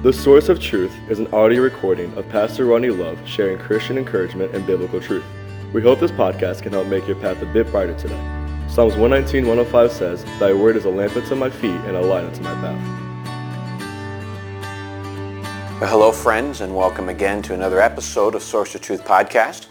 The Source of Truth is an audio recording of Pastor Ronnie Love sharing Christian encouragement and biblical truth. We hope this podcast can help make your path a bit brighter today. Psalms 119, 105 says, Thy word is a lamp unto my feet and a light unto my path. Well, hello, friends, and welcome again to another episode of Source of Truth podcast.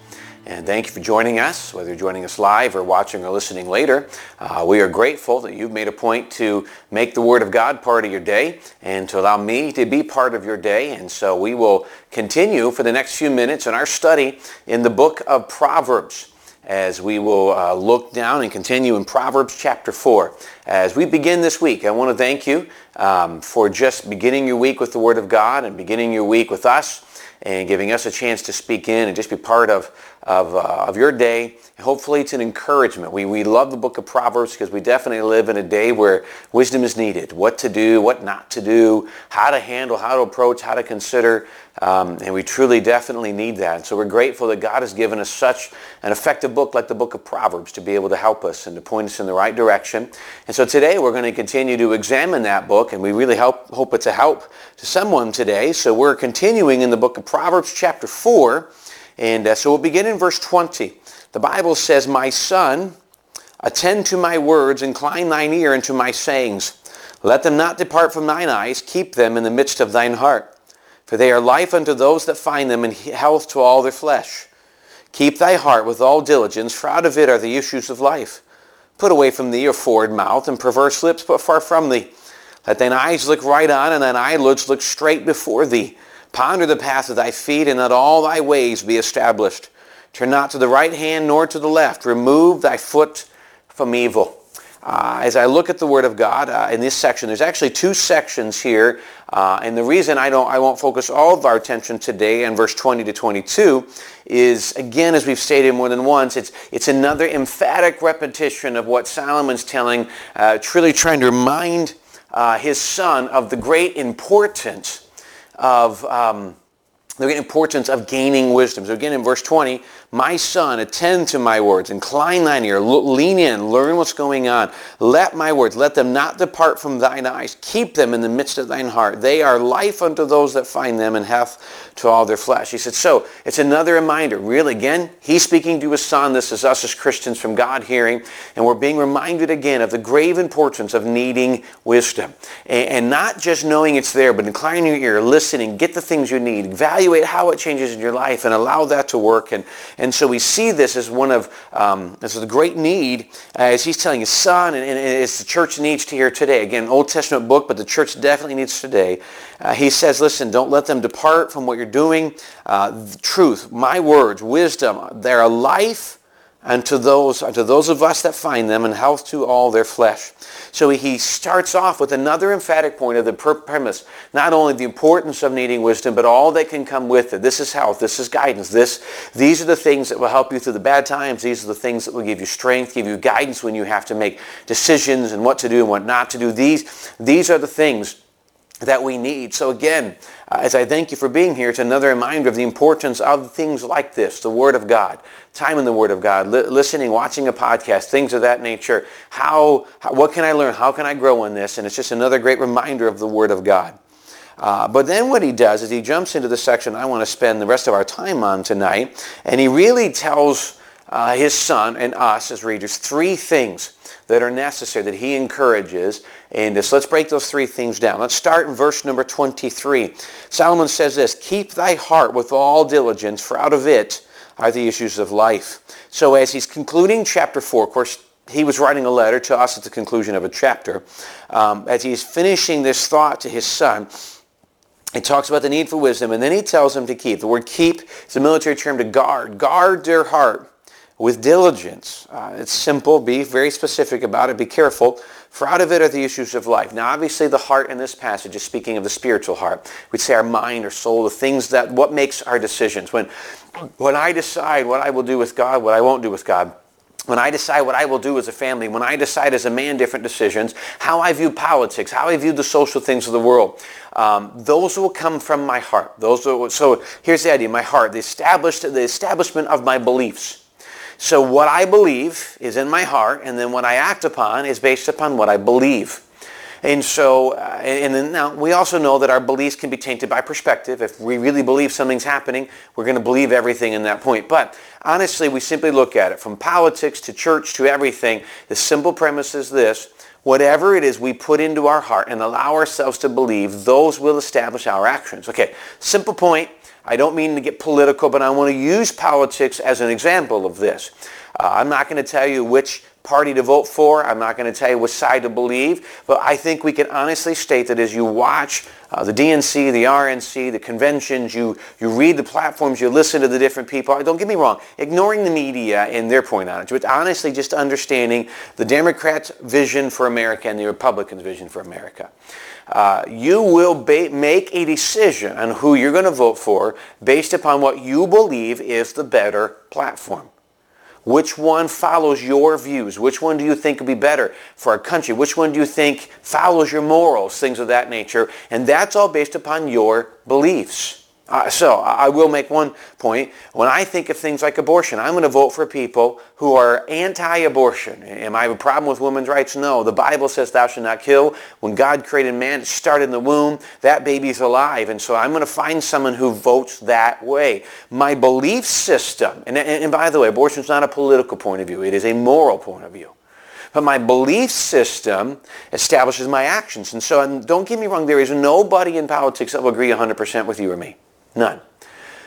And thank you for joining us, whether you're joining us live or watching or listening later. Uh, we are grateful that you've made a point to make the Word of God part of your day and to allow me to be part of your day. And so we will continue for the next few minutes in our study in the book of Proverbs as we will uh, look down and continue in Proverbs chapter 4. As we begin this week, I want to thank you um, for just beginning your week with the Word of God and beginning your week with us and giving us a chance to speak in and just be part of, of, uh, of your day. Hopefully it's an encouragement. We, we love the book of Proverbs because we definitely live in a day where wisdom is needed. What to do, what not to do, how to handle, how to approach, how to consider. Um, and we truly definitely need that. And so we're grateful that God has given us such an effective book like the book of Proverbs to be able to help us and to point us in the right direction. And so today we're going to continue to examine that book and we really help, hope it's a help to someone today. So we're continuing in the book of Proverbs chapter 4. And uh, so we'll begin in verse 20. The Bible says, My son, attend to my words, incline thine ear unto my sayings. Let them not depart from thine eyes, keep them in the midst of thine heart. For they are life unto those that find them, and health to all their flesh. Keep thy heart with all diligence, for out of it are the issues of life. Put away from thee a forward mouth, and perverse lips put far from thee. Let thine eyes look right on, and thine eyelids look straight before thee. Ponder the path of thy feet, and let all thy ways be established. Turn not to the right hand nor to the left. Remove thy foot from evil. Uh, as I look at the Word of God uh, in this section, there's actually two sections here, uh, and the reason I don't, I won't focus all of our attention today on verse 20 to 22 is, again, as we've stated more than once, it's it's another emphatic repetition of what Solomon's telling, uh, truly trying to remind uh, his son of the great importance of. Um, the importance of gaining wisdom. So again in verse 20, my son, attend to my words, incline thine ear, lean in, learn what's going on. Let my words, let them not depart from thine eyes. Keep them in the midst of thine heart. They are life unto those that find them and health to all their flesh. He said, so it's another reminder. Really, again, he's speaking to his son. This is us as Christians from God hearing. And we're being reminded again of the grave importance of needing wisdom. And, not just knowing it's there, but inclining your ear, listening, get the things you need, evaluate how it changes in your life and allow that to work. And, and so we see this as one of, um, as a great need, uh, as he's telling his son, and, and as the church needs to hear today. Again, Old Testament book, but the church definitely needs today. Uh, he says, listen, don't let them depart from what you're doing. Uh, truth, my words, wisdom, they're a life and to those, to those of us that find them, and health to all their flesh. So he starts off with another emphatic point of the premise, not only the importance of needing wisdom, but all that can come with it. This is health. This is guidance. This, these are the things that will help you through the bad times. These are the things that will give you strength, give you guidance when you have to make decisions and what to do and what not to do. These, these are the things that we need. So again, uh, as I thank you for being here, it's another reminder of the importance of things like this, the Word of God, time in the Word of God, li- listening, watching a podcast, things of that nature. How, how, what can I learn? How can I grow in this? And it's just another great reminder of the Word of God. Uh, but then what he does is he jumps into the section I want to spend the rest of our time on tonight, and he really tells uh, his son and us as readers three things that are necessary that he encourages. And so let's break those three things down. Let's start in verse number 23. Solomon says this, Keep thy heart with all diligence, for out of it are the issues of life. So as he's concluding chapter 4, of course, he was writing a letter to us at the conclusion of a chapter. Um, as he's finishing this thought to his son, he talks about the need for wisdom, and then he tells him to keep. The word keep is a military term to guard. Guard their heart with diligence. Uh, it's simple. Be very specific about it. Be careful. For out of it are the issues of life. Now, obviously, the heart in this passage is speaking of the spiritual heart. We'd say our mind or soul, the things that, what makes our decisions. When, when I decide what I will do with God, what I won't do with God, when I decide what I will do as a family, when I decide as a man different decisions, how I view politics, how I view the social things of the world, um, those will come from my heart. Those are, so here's the idea, my heart, the, established, the establishment of my beliefs. So what I believe is in my heart, and then what I act upon is based upon what I believe. And so, uh, and then now we also know that our beliefs can be tainted by perspective. If we really believe something's happening, we're going to believe everything in that point. But honestly, we simply look at it from politics to church to everything. The simple premise is this. Whatever it is we put into our heart and allow ourselves to believe, those will establish our actions. Okay, simple point. I don't mean to get political, but I want to use politics as an example of this. Uh, I'm not going to tell you which party to vote for. I'm not going to tell you which side to believe. But I think we can honestly state that as you watch uh, the DNC, the RNC, the conventions, you, you read the platforms, you listen to the different people. Don't get me wrong, ignoring the media and their point on it, but honestly just understanding the Democrats' vision for America and the Republicans' vision for America. Uh, you will ba- make a decision on who you're going to vote for based upon what you believe is the better platform. Which one follows your views? Which one do you think would be better for our country? Which one do you think follows your morals? Things of that nature. And that's all based upon your beliefs. Uh, so I will make one point. When I think of things like abortion, I'm going to vote for people who are anti-abortion. Am I a problem with women's rights? No. The Bible says thou shalt not kill. When God created man, it started in the womb. That baby's alive. And so I'm going to find someone who votes that way. My belief system, and, and, and by the way, abortion is not a political point of view. It is a moral point of view. But my belief system establishes my actions. And so and don't get me wrong, there is nobody in politics that will agree 100% with you or me. None.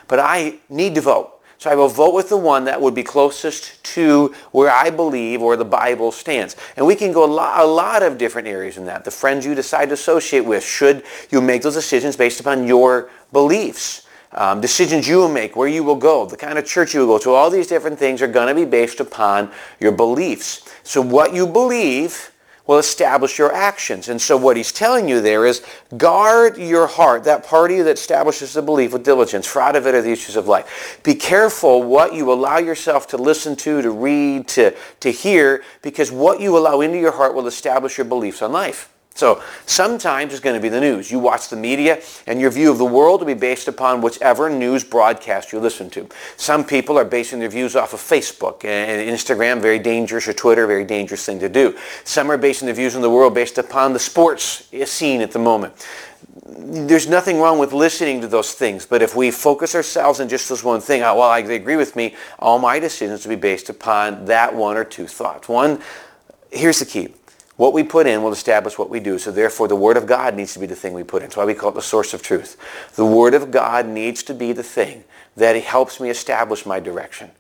But I need to vote. So I will vote with the one that would be closest to where I believe or the Bible stands. And we can go a lot, a lot of different areas in that. The friends you decide to associate with, should you make those decisions based upon your beliefs. Um, decisions you will make, where you will go, the kind of church you will go to, all these different things are going to be based upon your beliefs. So what you believe will establish your actions. And so what he's telling you there is guard your heart, that part of you that establishes the belief with diligence, for out of it are the issues of life. Be careful what you allow yourself to listen to, to read, to, to hear, because what you allow into your heart will establish your beliefs on life. So sometimes it's going to be the news. You watch the media and your view of the world will be based upon whichever news broadcast you listen to. Some people are basing their views off of Facebook and Instagram, very dangerous, or Twitter, very dangerous thing to do. Some are basing their views on the world based upon the sports scene at the moment. There's nothing wrong with listening to those things, but if we focus ourselves on just this one thing, well, I agree with me, all my decisions will be based upon that one or two thoughts. One, here's the key what we put in will establish what we do. So therefore, the Word of God needs to be the thing we put in. That's why we call it the source of truth. The Word of God needs to be the thing that helps me establish my direction.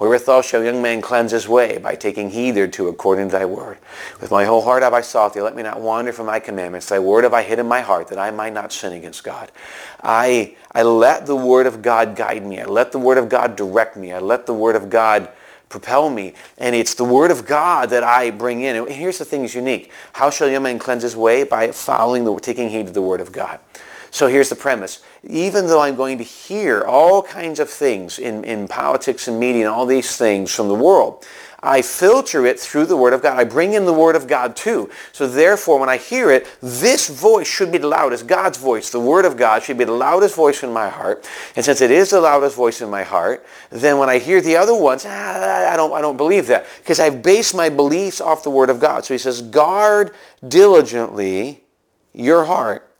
Wherewithal shall young man cleanse his way by taking heed thereto according to thy word. With my whole heart have I sought thee. Let me not wander from thy commandments. Thy word have I hid in my heart that I might not sin against God. I, I let the word of God guide me. I let the word of God direct me. I let the word of God propel me. And it's the Word of God that I bring in. And here's the thing that's unique. How shall a young man cleanse his way? By following the, taking heed to the Word of God. So here's the premise. Even though I'm going to hear all kinds of things in, in politics and media and all these things from the world, I filter it through the Word of God. I bring in the Word of God too. So therefore, when I hear it, this voice should be the loudest. God's voice, the Word of God, should be the loudest voice in my heart. And since it is the loudest voice in my heart, then when I hear the other ones, ah, I, don't, I don't believe that. Because I've based my beliefs off the Word of God. So he says, guard diligently your heart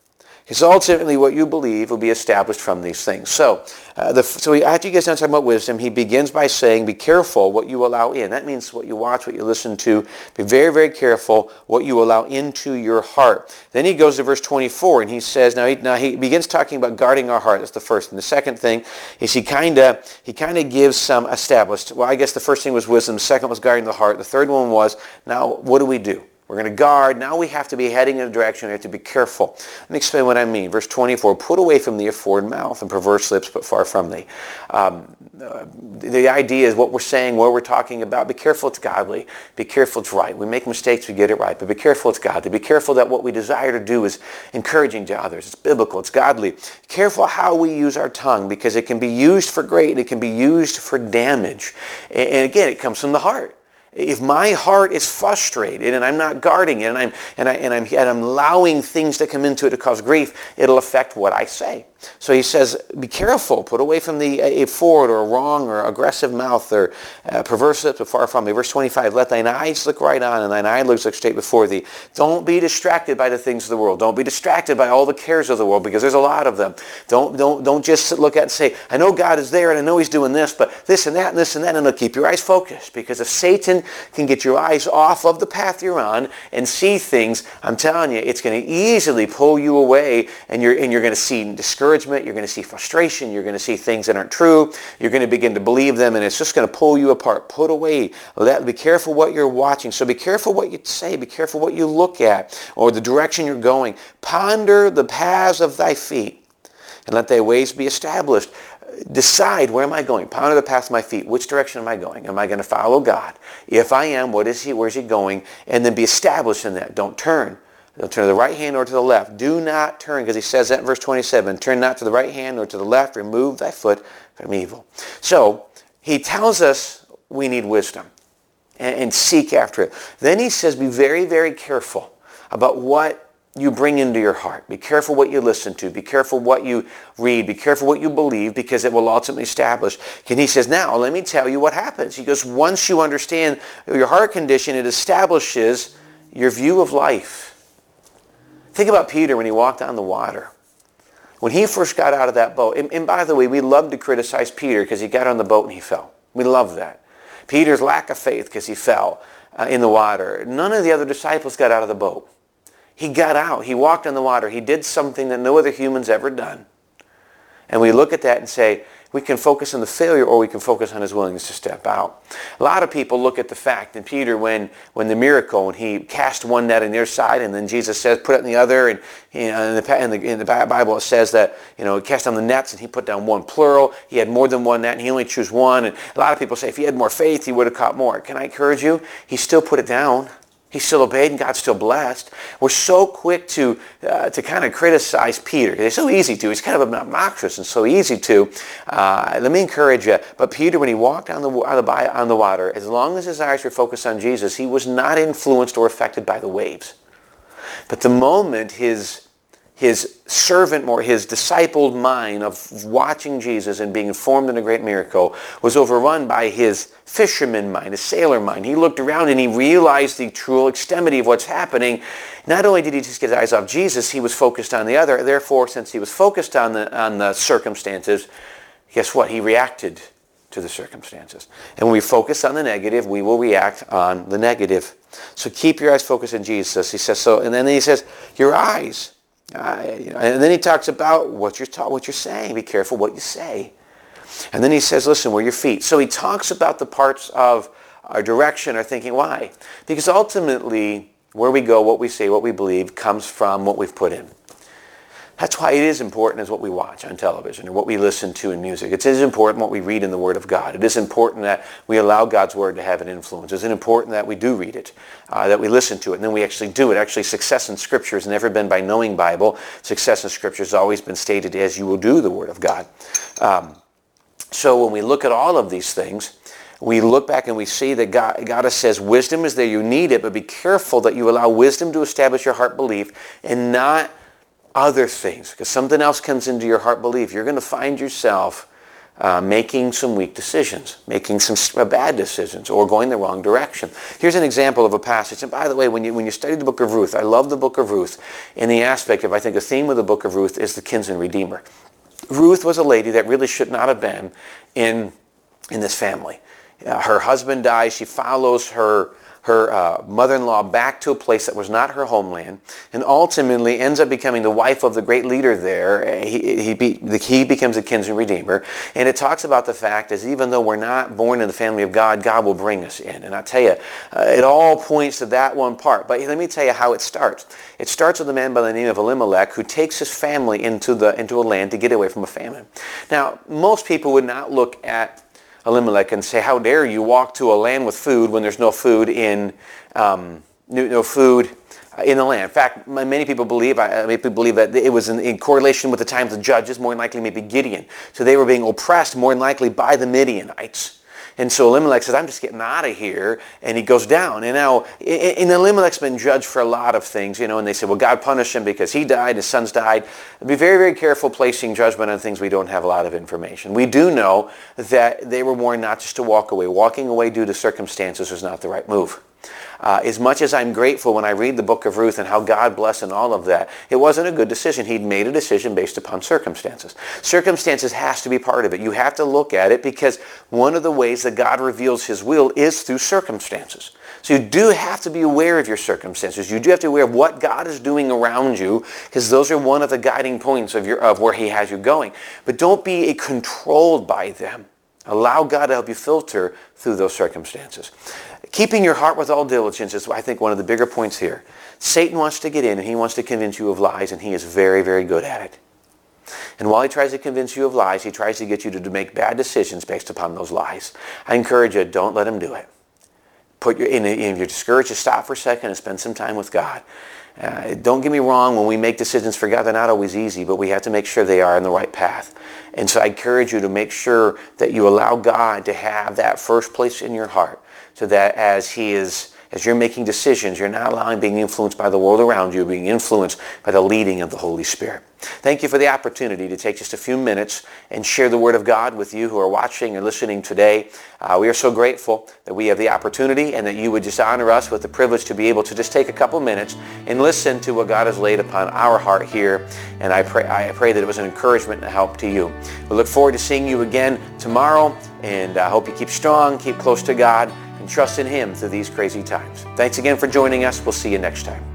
because ultimately what you believe will be established from these things. So, uh, the, so he, after he gets done talking about wisdom, he begins by saying, be careful what you allow in. That means what you watch, what you listen to. Be very, very careful what you allow into your heart. Then he goes to verse 24 and he says, now he, now he begins talking about guarding our heart. That's the first. And the second thing is he kind of he kind of gives some established, well, I guess the first thing was wisdom. The second was guarding the heart. The third one was, now what do we do? We're going to guard. Now we have to be heading in a direction. We have to be careful. Let me explain what I mean. Verse 24, put away from thee a forward mouth and perverse lips, but far from thee. Um, uh, the idea is what we're saying, what we're talking about. Be careful it's godly. Be careful it's right. We make mistakes, we get it right. But be careful it's godly. Be careful that what we desire to do is encouraging to others. It's biblical. It's godly. Careful how we use our tongue because it can be used for great. and It can be used for damage. And again, it comes from the heart. If my heart is frustrated and I'm not guarding it and I'm, and, I, and, I'm, and I'm allowing things to come into it to cause grief, it'll affect what I say. So he says, be careful, put away from the a forward or wrong or aggressive mouth or uh, perverse lips far from me. Verse 25, let thine eyes look right on and thine eyelids look straight before thee. Don't be distracted by the things of the world. Don't be distracted by all the cares of the world because there's a lot of them. Don't, don't, don't just look at and say, I know God is there and I know he's doing this, but this and that and this and that. And it'll keep your eyes focused because if Satan can get your eyes off of the path you're on and see things, I'm telling you, it's going to easily pull you away and you're, and you're going to see discouragement, you're going to see frustration, you're going to see things that aren't true, you're going to begin to believe them and it's just going to pull you apart. Put away. Let, be careful what you're watching. So be careful what you say. Be careful what you look at or the direction you're going. Ponder the paths of thy feet and let thy ways be established. Decide where am I going? Ponder the path of my feet. Which direction am I going? Am I going to follow God? If I am, what is he? Where is he going? And then be established in that. Don't turn. Don't turn to the right hand or to the left. Do not turn, because he says that in verse 27. Turn not to the right hand or to the left. Remove thy foot from evil. So he tells us we need wisdom and, and seek after it. Then he says be very, very careful about what you bring into your heart. Be careful what you listen to. Be careful what you read. Be careful what you believe because it will ultimately establish. And he says, now let me tell you what happens. He goes, once you understand your heart condition, it establishes your view of life. Think about Peter when he walked on the water. When he first got out of that boat, and, and by the way, we love to criticize Peter because he got on the boat and he fell. We love that. Peter's lack of faith because he fell uh, in the water. None of the other disciples got out of the boat. He got out. He walked on the water. He did something that no other human's ever done. And we look at that and say, we can focus on the failure or we can focus on his willingness to step out. A lot of people look at the fact in Peter when, when the miracle, when he cast one net on their side and then Jesus says, put it in the other. And you know, in, the, in, the, in the Bible it says that, you know, he cast down the nets and he put down one plural. He had more than one net and he only chose one. And a lot of people say if he had more faith, he would have caught more. Can I encourage you? He still put it down. He still obeyed and God still blessed. We're so quick to, uh, to kind of criticize Peter. It's so easy to. He's kind of obnoxious and so easy to. Uh, let me encourage you. But Peter, when he walked on the, on, the, on the water, as long as his eyes were focused on Jesus, he was not influenced or affected by the waves. But the moment his his servant more, his discipled mind of watching Jesus and being informed in a great miracle was overrun by his fisherman mind, his sailor mind. He looked around and he realized the true extremity of what's happening. Not only did he just get his eyes off Jesus, he was focused on the other. Therefore, since he was focused on the, on the circumstances, guess what? He reacted to the circumstances. And when we focus on the negative, we will react on the negative. So keep your eyes focused on Jesus. He says so. And then he says, your eyes uh, you know, and then he talks about what you're, ta- what you're saying. Be careful what you say. And then he says, listen, where your feet. So he talks about the parts of our direction, our thinking. Why? Because ultimately, where we go, what we say, what we believe, comes from what we've put in. That's why it is important as what we watch on television or what we listen to in music. It is as important what we read in the Word of God. It is important that we allow God's Word to have an influence. It is important that we do read it, uh, that we listen to it, and then we actually do it. Actually, success in Scripture has never been by knowing Bible. Success in Scripture has always been stated as you will do the Word of God. Um, so when we look at all of these things, we look back and we see that God, God says wisdom is there. You need it, but be careful that you allow wisdom to establish your heart belief and not other things, because something else comes into your heart belief, you're going to find yourself uh, making some weak decisions, making some uh, bad decisions, or going the wrong direction. Here's an example of a passage. And by the way, when you, when you study the book of Ruth, I love the book of Ruth in the aspect of, I think, the theme of the book of Ruth is the kinsman redeemer. Ruth was a lady that really should not have been in, in this family. Uh, her husband dies. She follows her her uh, mother-in-law back to a place that was not her homeland, and ultimately ends up becoming the wife of the great leader there. He, he, be, he becomes a kinsman redeemer. And it talks about the fact is even though we're not born in the family of God, God will bring us in. And I tell you, uh, it all points to that one part. But let me tell you how it starts. It starts with a man by the name of Elimelech who takes his family into, the, into a land to get away from a famine. Now, most people would not look at Elimelech and say, how dare you walk to a land with food when there's no food in, um, no food in the land. In fact, many people believe, I, many people believe that it was in, in, correlation with the times of judges, more than likely maybe Gideon. So they were being oppressed more than likely by the Midianites. And so Elimelech says, I'm just getting out of here. And he goes down. And now, and Elimelech's been judged for a lot of things, you know, and they say, well, God punished him because he died, his sons died. Be very, very careful placing judgment on things we don't have a lot of information. We do know that they were warned not just to walk away. Walking away due to circumstances was not the right move. Uh, as much as I'm grateful when I read the book of Ruth and how God blessed and all of that, it wasn't a good decision. He'd made a decision based upon circumstances. Circumstances has to be part of it. You have to look at it because one of the ways that God reveals his will is through circumstances. So you do have to be aware of your circumstances. You do have to be aware of what God is doing around you because those are one of the guiding points of, your, of where he has you going. But don't be controlled by them. Allow God to help you filter through those circumstances. Keeping your heart with all diligence is, I think, one of the bigger points here. Satan wants to get in and he wants to convince you of lies, and he is very, very good at it. And while he tries to convince you of lies, he tries to get you to make bad decisions based upon those lies. I encourage you, don't let him do it. Put your, if you're discouraged, just stop for a second and spend some time with God. Uh, don't get me wrong, when we make decisions for God, they're not always easy, but we have to make sure they are in the right path. And so I encourage you to make sure that you allow God to have that first place in your heart so that as he is as you're making decisions, you're not allowing being influenced by the world around you, being influenced by the leading of the Holy Spirit. Thank you for the opportunity to take just a few minutes and share the Word of God with you who are watching and listening today. Uh, we are so grateful that we have the opportunity and that you would just honor us with the privilege to be able to just take a couple minutes and listen to what God has laid upon our heart here. And I pray, I pray that it was an encouragement and a help to you. We look forward to seeing you again tomorrow and I hope you keep strong, keep close to God and trust in Him through these crazy times. Thanks again for joining us. We'll see you next time.